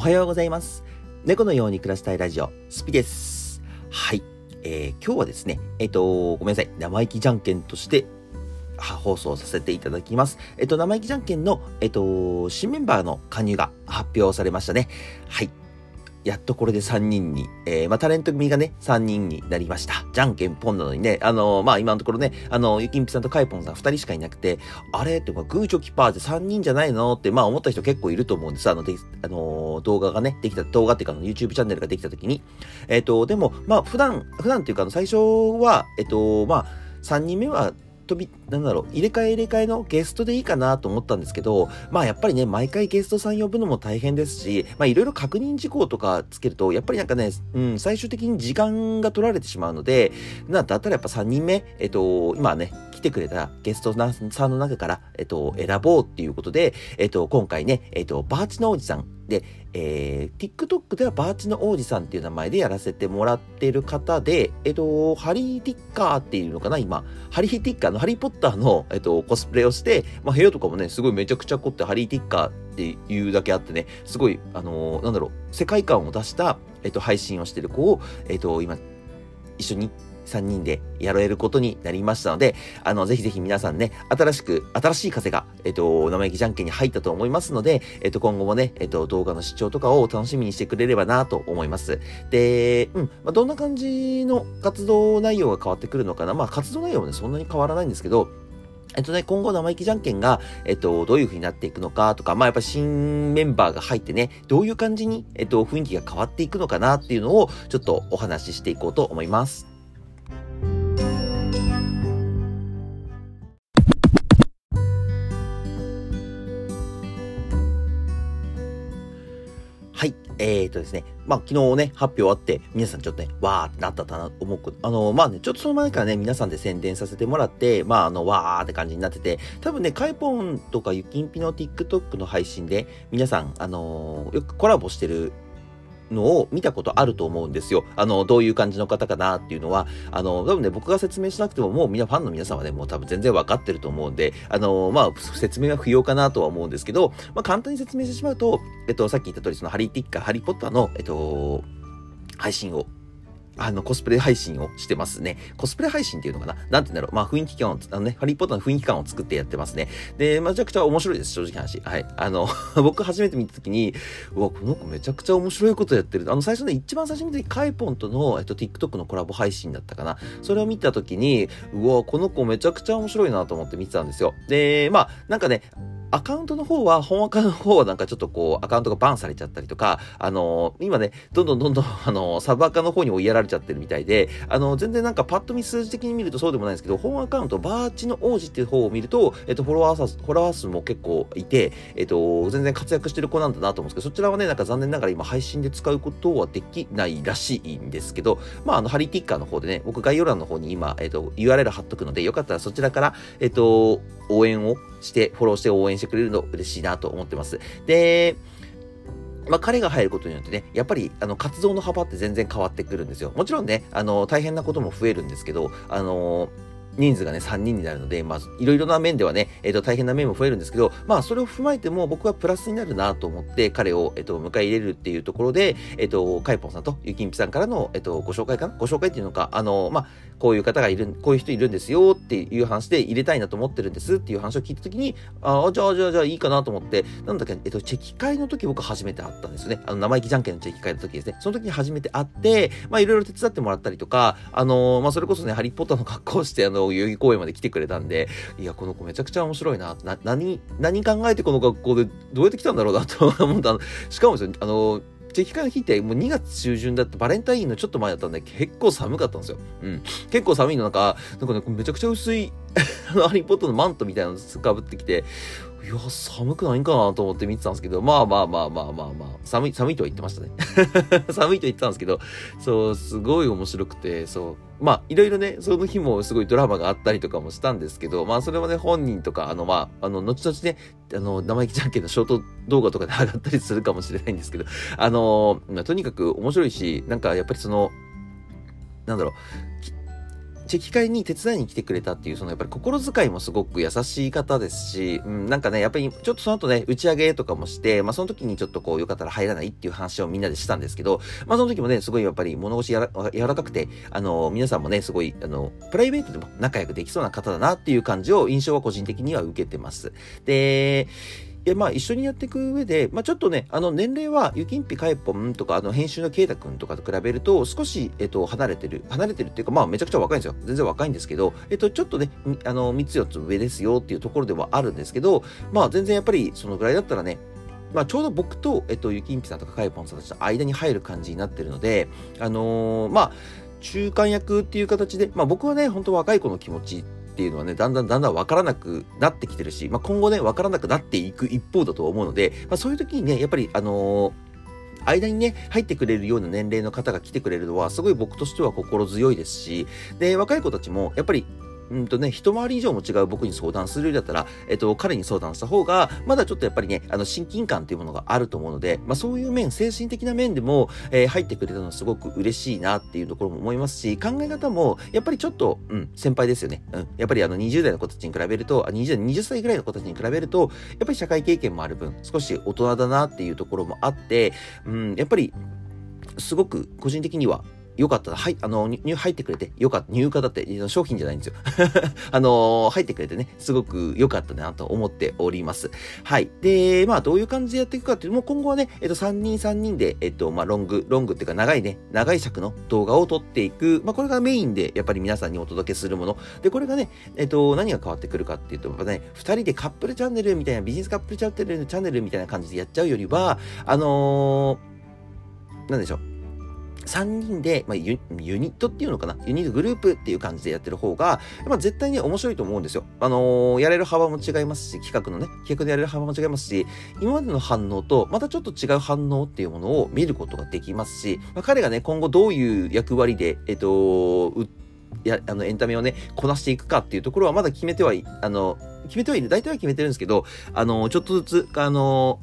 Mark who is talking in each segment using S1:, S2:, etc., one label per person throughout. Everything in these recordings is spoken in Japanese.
S1: おはようございます。猫のように暮らしたいラジオ、スピです。はい。えー、今日はですね、えっ、と、ごめんなさい。生意気じゃんけんとして、は放送させていただきます。えっ、と、生意気じゃんけんの、えっ、と、新メンバーの加入が発表されましたね。はい。やっとこれで3人に、えー、まあ、タレント組がね、3人になりました。じゃんけんぽんなのにね、あのーまあ、今のところね、あのーゆきんぴさんとかいぽんさん2人しかいなくて、あれ？って、グーチョキパーって3人じゃないの？って、まあ、思った人結構いると思うんです。あの、であの動画がね、できた、動画っていうか、の YouTube チャンネルができた時に。えっ、と、でも、まあ、普段、普段っていうか、最初は、えっ、と、まあ、3人目は、飛び、なんだろう、入れ替え入れ替えのゲストでいいかなと思ったんですけど、まあやっぱりね、毎回ゲストさん呼ぶのも大変ですし、まあいろいろ確認事項とかつけると、やっぱりなんかね、うん、最終的に時間が取られてしまうので、なんだったらやっぱ3人目、えっと、今ね、来てくれたゲストさんの中から、えっと、選ぼうっていうことで、えっと、今回ね、えっと、バーチの王子さんで、えー、TikTok ではバーチの王子さんっていう名前でやらせてもらってる方で、えっと、ハリー・ティッカーっていうのかな、今。ハリー・ティッカーのハリー・ポッターの、えっと、コスプレをして、まあ、部屋とかもね、すごいめちゃくちゃ凝ってハリー・ティッカーっていうだけあってね、すごい、あのーなんだろう、世界観を出した、えっと、配信をしてる子を、えっと、今、一緒に3人でやられることになりましたので、あの、ぜひぜひ皆さんね、新しく、新しい風が、えっと、生意気じゃんけんに入ったと思いますので、えっと、今後もね、えっと、動画の視聴とかを楽しみにしてくれればなと思います。で、うん、まあ、どんな感じの活動内容が変わってくるのかな。まあ、活動内容もね、そんなに変わらないんですけど、えっとね、今後生意気じゃんけんが、えっと、どういう風になっていくのかとか、まあやっぱ新メンバーが入ってね、どういう感じに、えっと、雰囲気が変わっていくのかなっていうのを、ちょっとお話ししていこうと思います。えーとですね。まあ、昨日ね、発表あって、皆さんちょっとね、わーってなったかなと思う。あの、まあね、ちょっとその前からね、皆さんで宣伝させてもらって、まあ、あの、わーって感じになってて、多分ね、カイポンとかゆきんぴの TikTok の配信で、皆さん、あのーよくコラボしてるのを見たことあると思うんですよ。あの、どういう感じの方かなっていうのは、あの、多分ね、僕が説明しなくても、もうみんなファンの皆さんはね、もう多分全然わかってると思うんで、あの、まあ、説明は不要かなとは思うんですけど、まあ、簡単に説明してしまうと、えっと、さっき言った通り、そのハリーティッカー、ハリーポッターの、えっと、配信をあの、コスプレ配信をしてますね。コスプレ配信っていうのかな？なんて言うんだろう。まあ、雰囲気感を、あのね、ハリーポッターの雰囲気感を作ってやってますね。で、まあめちゃくちゃ面白いです、正直な話。はい。あの、僕初めて見たときに、うわ、この子めちゃくちゃ面白いことやってる。あの、最初ね、一番最初に見た時、カイポンとの、えっと、TikTok のコラボ配信だったかな。それを見たときに、うわ、この子めちゃくちゃ面白いなと思って見てたんですよ。で、まあ、なんかね、アカウントの方は、本アカの方はなんかちょっとこう、アカウントがバンされちゃったりとか、あの今ね、どんどんどんどん、あのサブアカの方に追いやられちゃってるみたいで、あの全然なんかパッと見数字的に見るとそうでもないんですけど、本アカウント、バーチの王子っていう方を見ると、えっと、フォロワー数、フォロワー数も結構いて、えっと、全然活躍してる子なんだなと思うんですけど、そちらはね、なんか残念ながら今配信で使うことはできないらしいんですけど、まあ、あの、ハリティッカーの方でね、僕概要欄の方に今、えっと、URL 貼っとくので、よかったらそちらから、えっと、応援をして、フォローして応援してくれるの嬉しいなと思ってます。で、まあ、彼が入ることによってね、やっぱり、あの、活動の幅って全然変わってくるんですよ。もちろんね、あの、大変なことも増えるんですけど、あの、人数がね、3人になるので、まあ、いろいろな面ではね、えっ、と、大変な面も増えるんですけど、まあ、それを踏まえても、僕はプラスになるなと思って、彼を、えっ、と、迎え入れるっていうところで、えっ、と、カイポンさんとゆきんぴさんからの、えっ、と、ご紹介かな？ご紹介っていうのか、あの、まあ、こういう方がいる、こういう人いるんですよっていう話で入れたいなと思ってるんですっていう話を聞いたときに、ああ、じゃあ、じゃあ、じゃあいいかなと思って、なんだっけ、えっと、チェキ会の時僕初めて会ったんですよね。あの、生意気じゃんけんのチェキ会の時ですね。その時に初めて会って、まあ、いろいろ手伝ってもらったりとか、あのまあ、それこそね、ハリーポッターの格好をして、あの、代々木公園まで来てくれたんで、いや、この子めちゃくちゃ面白いな。な、何、何考えてこの学校でどうやって来たんだろうなと思った。しかもですね、あのチェキ会の日ってもう2月中旬だってバレンタインのちょっと前だったんで結構寒かったんですよ。うん。結構寒いの中、なんかね、めちゃくちゃ薄い、あの、ハリーポッターのマントみたいなのかぶってきて、いや、寒くないんかなと思って見てたんですけど、まあまあまあまあまあまあ、寒い、寒いとは言ってましたね。寒いと言ってたんですけど、そう、すごい面白くて、そう、まあ、いろいろね、その日もすごいドラマがあったりとかもしたんですけど、まあ、それはね、本人とか、あの、まあ、あの、後々ね、あの、生意気じゃんけんのショート動画とかで上がったりするかもしれないんですけど、あの、まあ、とにかく面白いし、なんかやっぱりその、なんだろう、チェキ会に手伝いに来てくれたっていう、そのやっぱり心遣いもすごく優しい方ですし、うん、なんかね、やっぱりちょっとその後ね、打ち上げとかもして、まあその時にちょっとこう、よかったら入らないっていう話をみんなでしたんですけど、まあその時もね、すごいやっぱり物腰やら柔らかくて、あの、皆さんもね、すごい、あの、プライベートでも仲良くできそうな方だなっていう感じを、印象は個人的には受けてます。で、で、まあ一緒にやっていく上で、まあちょっとね、あの年齢はゆきんぴかえぽんとか、あの編集のけいたくんとかと比べると少し、えっと、離れてる、離れてるっていうか、まあめちゃくちゃ若いんですよ。全然若いんですけど、えっと、ちょっとね、あの、3つ4つ上ですよっていうところではあるんですけど、まあ全然やっぱりそのぐらいだったらね、まあ、ちょうど僕と、えっと、ゆきんぴさんとかかいぽんさんたちの間に入る感じになってるので、あのー、まあ、中間役っていう形で、まあ僕はね、本当若い子の気持ちっていうのはね、だんだんだんだん分からなくなってきてるし、まあ、今後ね、分からなくなっていく一方だと思うので、まあ、そういう時にね、やっぱり、あのー間にね、入ってくれるような年齢の方が来てくれるのは、すごい僕としては心強いですし、で、若い子たちも、やっぱりうんとね、一回り以上も違う僕に相談するよりだったら、えっと、彼に相談した方が、まだちょっとやっぱりね、あの、親近感っていうものがあると思うので、まあそういう面、精神的な面でも、えー、入ってくれたのはすごく嬉しいなっていうところも思いますし、考え方も、やっぱりちょっと、うん、先輩ですよね。うん。やっぱりあの、20代の子たちに比べると、20代、20歳ぐらいの子たちに比べると、やっぱり社会経験もある分、少し大人だなっていうところもあって、うん、やっぱり、すごく個人的にはよかったら、はい、あの、入、入ってくれて、よかった、入荷だって、商品じゃないんですよ。あの、入ってくれてね、すごく良かったなと思っております。はい。で、まあ、どういう感じでやっていくかっていうと、もう今後はね、えっと、3人3人で、えっと、まあ、ロング、ロングっていうか、長いね、長い尺の動画を撮っていく、まあ、これがメインで、やっぱり皆さんにお届けするもの。で、これがね、えっと、何が変わってくるかっていうと、やっぱね、2人でカップルチャンネルみたいな、ビジネスカップルチャンネル、チャンネルみたいな感じでやっちゃうよりは、あのー、なんでしょう。3人で、まあユ、ユニットっていうのかな？ユニットグループっていう感じでやってる方が、まあ、絶対に面白いと思うんですよ。あのー、やれる幅も違いますし、企画のね、企画でやれる幅も違いますし、今までの反応と、またちょっと違う反応っていうものを見ることができますし、まあ、彼がね、今後どういう役割で、えっと、や、あの、エンタメをね、こなしていくかっていうところはまだ決めてはい、あの、決めてはいる。大体は決めてるんですけど、あの、ちょっとずつ、あの、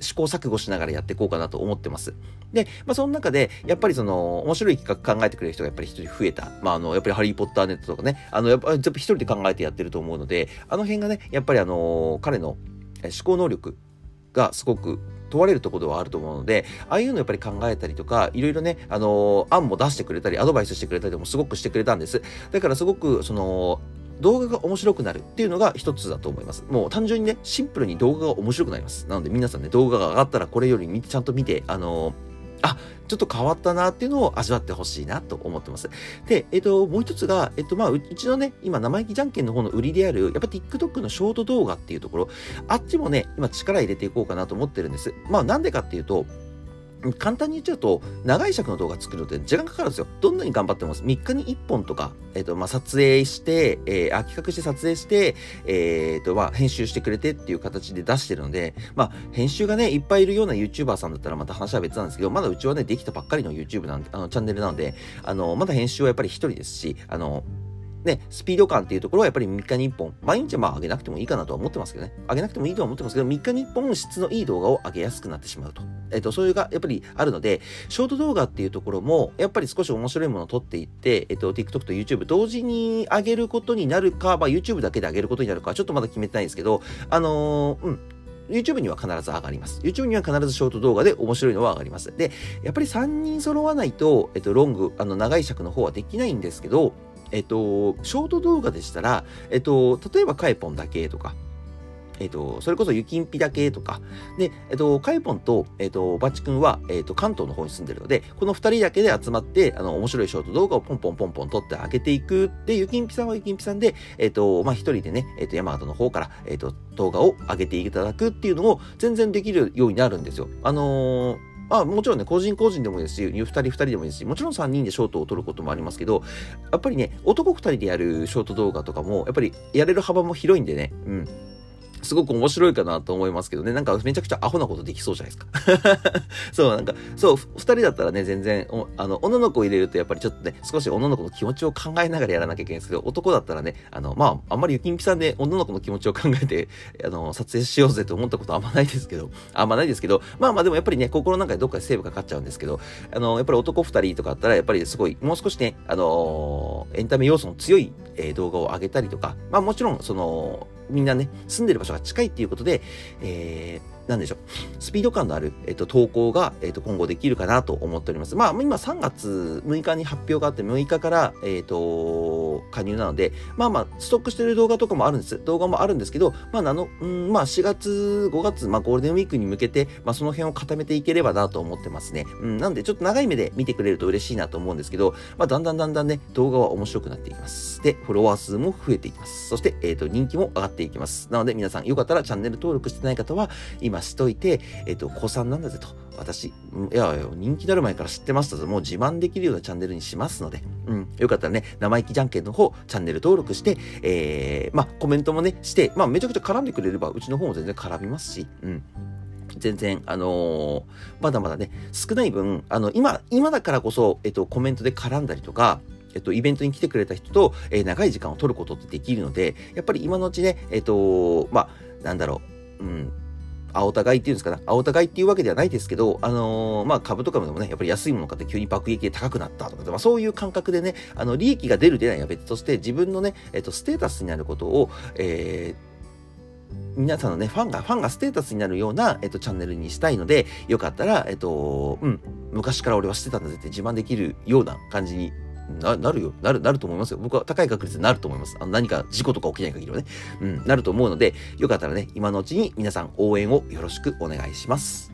S1: 試行錯誤しながらやっていこうかなと思ってます。で、まあ、その中で、やっぱりその、面白い企画考えてくれる人がやっぱり一人増えた。まあ、あの、やっぱりハリーポッターネットとかね、あの、やっぱり一人で考えてやってると思うので、あの辺がね、やっぱりあの、彼の思考能力がすごく問われるところではあると思うので、ああいうのやっぱり考えたりとか、いろいろね、あの案も出してくれたり、アドバイスしてくれたりでもすごくしてくれたんです。だからすごく、その、動画が面白くなるっていうのが一つだと思います。もう単純にね、シンプルに動画が面白くなります。なので皆さんね、動画が上がったらこれよりちゃんと見て、あのー、あ、ちょっと変わったなっていうのを味わってほしいなと思ってます。で、えっ、と、もう一つが、えっ、と、まあ、うちのね、今、生意気じゃんけんの方の売りである、やっぱ TikTok のショート動画っていうところ、あっちもね、今力入れていこうかなと思ってるんです。まあ、なんでかっていうと、簡単に言っちゃうと、長い尺の動画作るのって時間かかるんですよ。どんなに頑張っても3日に1本とか、え、ー、と、まあ、撮影して、えー、企画して撮影して、え、ー、と、まあ、編集してくれてっていう形で出してるので、まあ、編集がね、いっぱいいるような YouTuber さんだったらまた話は別なんですけど、まだうちはね、できたばっかりの YouTube なんで、あの、チャンネルなので、あの、まだ編集はやっぱり一人ですし、あの、ね、スピード感っていうところはやっぱり3日に1本、毎日はまあ上げなくてもいいかなとは思ってますけどね。上げなくてもいいとは思ってますけど、3日に1本質のいい動画を上げやすくなってしまうと。えっ、と、そういうがやっぱりあるので、ショート動画っていうところも、やっぱり少し面白いものを撮っていって、えっ、と、TikTok と YouTube 同時に上げることになるか、まあ YouTube だけで上げることになるか、ちょっとまだ決めてないんですけど、あのー、うん。YouTube には必ず上がります。YouTube には必ずショート動画で面白いのは上がります。で、やっぱり3人揃わないと、えっと、ロング、あの、長い尺の方はできないんですけど、えっと、ショート動画でしたら、えっと、例えばカイポンだけとか、えっと、それこそゆきんぴだけとか、で、えっと、カイポンと、えっと、バチ君は、えっと、関東の方に住んでるので、この二人だけで集まって、あの、面白いショート動画をポンポンポンポン撮ってあげていく。で、ゆきんぴさんはゆきんぴさんで、えっと、まあ、一人でね、えっと、山形の方から、えっと、動画を上げていただくっていうのを全然できるようになるんですよ。あのーあもちろんね、個人個人でもいいですし、2人2人でもいいですし、もちろん3人でショートを撮ることもありますけど、やっぱりね、男2人でやるショート動画とかも、やっぱりやれる幅も広いんでね、うん。すごく面白いかなと思いますけどね。なんかめちゃくちゃアホなことできそうじゃないですか。そう、なんか、そう、二人だったらね、全然、あの、女の子を入れるとやっぱりちょっとね、少し女の子の気持ちを考えながらやらなきゃいけないんですけど、男だったらね、あの、まあ、あんまりゆきんぴさんで女の子の気持ちを考えて、あの、撮影しようぜと思ったことあんまないですけど、あんまないですけど、まあまあでもやっぱりね、心の中でどっかでセーブかかっちゃうんですけど、あの、やっぱり男二人とかだったら、やっぱりすごい、もう少しね、あのエンタメ要素の強い、えー、動画を上げたりとか、まあもちろん、その、みんなね、住んでる場所が近いっていうことで、えー、なんでしょう、スピード感のある、えっと、投稿が、えっと、今後できるかなと思っております。まあ、今3月6日に発表があって、6日から、えっと、加入なので、まあまあ、ストックしてる動画とかもあるんです。動画もあるんですけど、まあ、なの、うん、まあ、4月、5月、まあ、ゴールデンウィークに向けて、まあ、その辺を固めていければなと思ってますね。うん、なんで、ちょっと長い目で見てくれると嬉しいなと思うんですけど、まあ、だんだんだんだんね、動画は面白くなっていきます。で、フォロワー数も増えていきます。そして、えっと、人気も上がっていきます。なので、皆さん、よかったらチャンネル登録してない方は、今しといて、えっと、子さんなんだぜと。私、いや、人気なる前から知ってましたぞ。もう自慢できるようなチャンネルにしますので、うん。よかったらね、生意気じゃんけんの方、チャンネル登録して、えー、まあ、コメントもね、して、まあ、めちゃくちゃ絡んでくれれば、うちの方も全然絡みますし、うん。全然、あのー、まだまだね、少ない分、あの、今、今だからこそ、えっと、コメントで絡んだりとか、えっと、イベントに来てくれた人と、えー、長い時間を取ることってできるので、やっぱり今のうちね、えっと、まあ、なんだろう、うん、青互いっていうんですかね、青互いっていうわけではないですけど、あのー、まあ、株とかでもね、やっぱり安いもの買って急に爆撃で高くなったとか、まあ、そういう感覚でね、あの、利益が出る出ないは別として、自分のね、えっと、ステータスになることを、えー、皆さんのね、ファンが、ファンがステータスになるような、えっと、チャンネルにしたいので、よかったら、えっと、うん、昔から俺はしてたんだぜって自慢できるような感じにな、なるよ。なる、なると思いますよ。僕は高い確率でなると思います。あの何か事故とか起きない限りはね。うん、なると思うので、よかったらね、今のうちに皆さん応援をよろしくお願いします。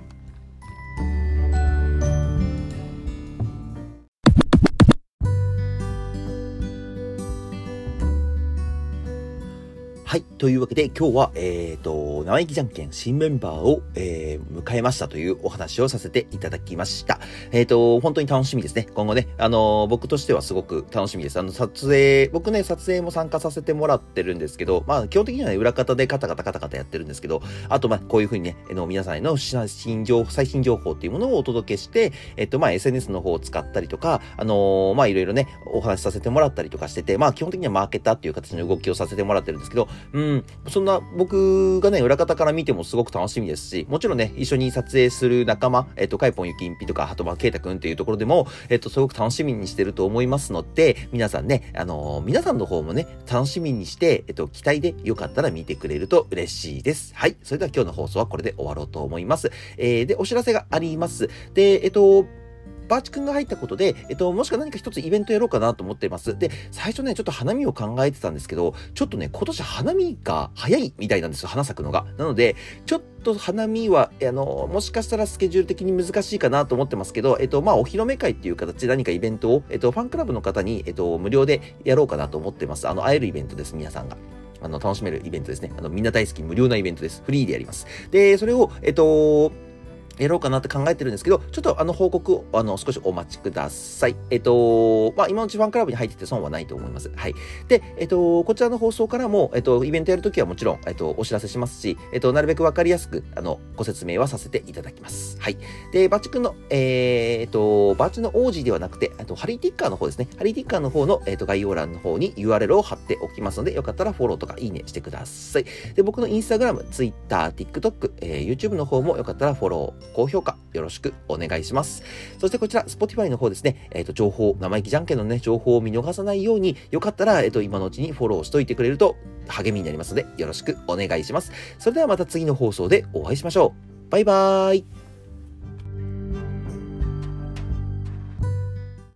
S1: はい。というわけで、今日は、えっ、ー、と、生意気じゃんけん新メンバーを、えー、迎えましたというお話をさせていただきました。えっ、ー、と、本当に楽しみですね。今後ね、あの僕としてはすごく楽しみです。あの、撮影、僕ね、撮影も参加させてもらってるんですけど、まあ、基本的にはね、裏方でカタカタカタカタやってるんですけど、あと、まあ、こういうふうにね、えの、皆さんへの最新情報、最新情報っていうものをお届けして、えっと、まあ、SNS の方を使ったりとか、あのまあ、いろいろね、お話しさせてもらったりとかしてて、まあ、基本的にはマーケターっていう形の動きをさせてもらってるんですけど、うん、そんな僕がね、裏方から見てもすごく楽しみですし、もちろんね、一緒に撮影する仲間、えっと、カイポンゆきんぴとか、あとまあ、ケイタくんっていうところでも、えっと、すごく楽しみにしてると思いますので、皆さんね、あのー、皆さんの方もね、楽しみにして、えっと、期待でよかったら見てくれると嬉しいです。はい。それでは今日の放送はこれで終わろうと思います。えー、で、お知らせがあります。で、えっと、バーチ君が入ったことで、えっと、もしか何か一つイベントやろうかなと思っています。で、最初ね、ちょっと花見を考えてたんですけど、ちょっとね、今年花見が早いみたいなんですよ、花咲くのが。なので、ちょっと花見は、あの、もしかしたらスケジュール的に難しいかなと思ってますけど、えっと、まあ、お披露目会っていう形で何かイベントを、えっと、ファンクラブの方に、えっと、無料でやろうかなと思ってます。あの、会えるイベントです、皆さんが。あの、楽しめるイベントですね。あの、みんな大好き無料なイベントです。フリーでやります。で、それを、えっと、やろうかなって考えてるんですけど、ちょっとあの報告をあの少しお待ちください。えっと、まあ、今のうちファンクラブに入ってて損はないと思います。はい。で、えっと、こちらの放送からも、えっと、イベントやるときはもちろん、えっと、お知らせしますし、えっと、なるべくわかりやすく、あの、ご説明はさせていただきます。はい。で、バッチ君の、えー、っと、バッチの王子ではなくて、えっと、ハリーティッカーの方ですね。ハリーティッカーの方の、えっと、概要欄の方に URL を貼っておきますので、よかったらフォローとかいいねしてください。で、僕のインスタグラム、ツイッター、TikTok、えー、YouTube の方もよかったらフォロー、高評価、よろしくお願いします。そしてこちら、Spotify の方ですね、えっ、ー、と、情報、生意気じゃんけんのね、情報を見逃さないように、よかったら、えっ、ー、と、今のうちにフォローしといてくれると励みになりますので、よろしくお願いします。それではまた次の放送でお会いしましょう。バイバーイ。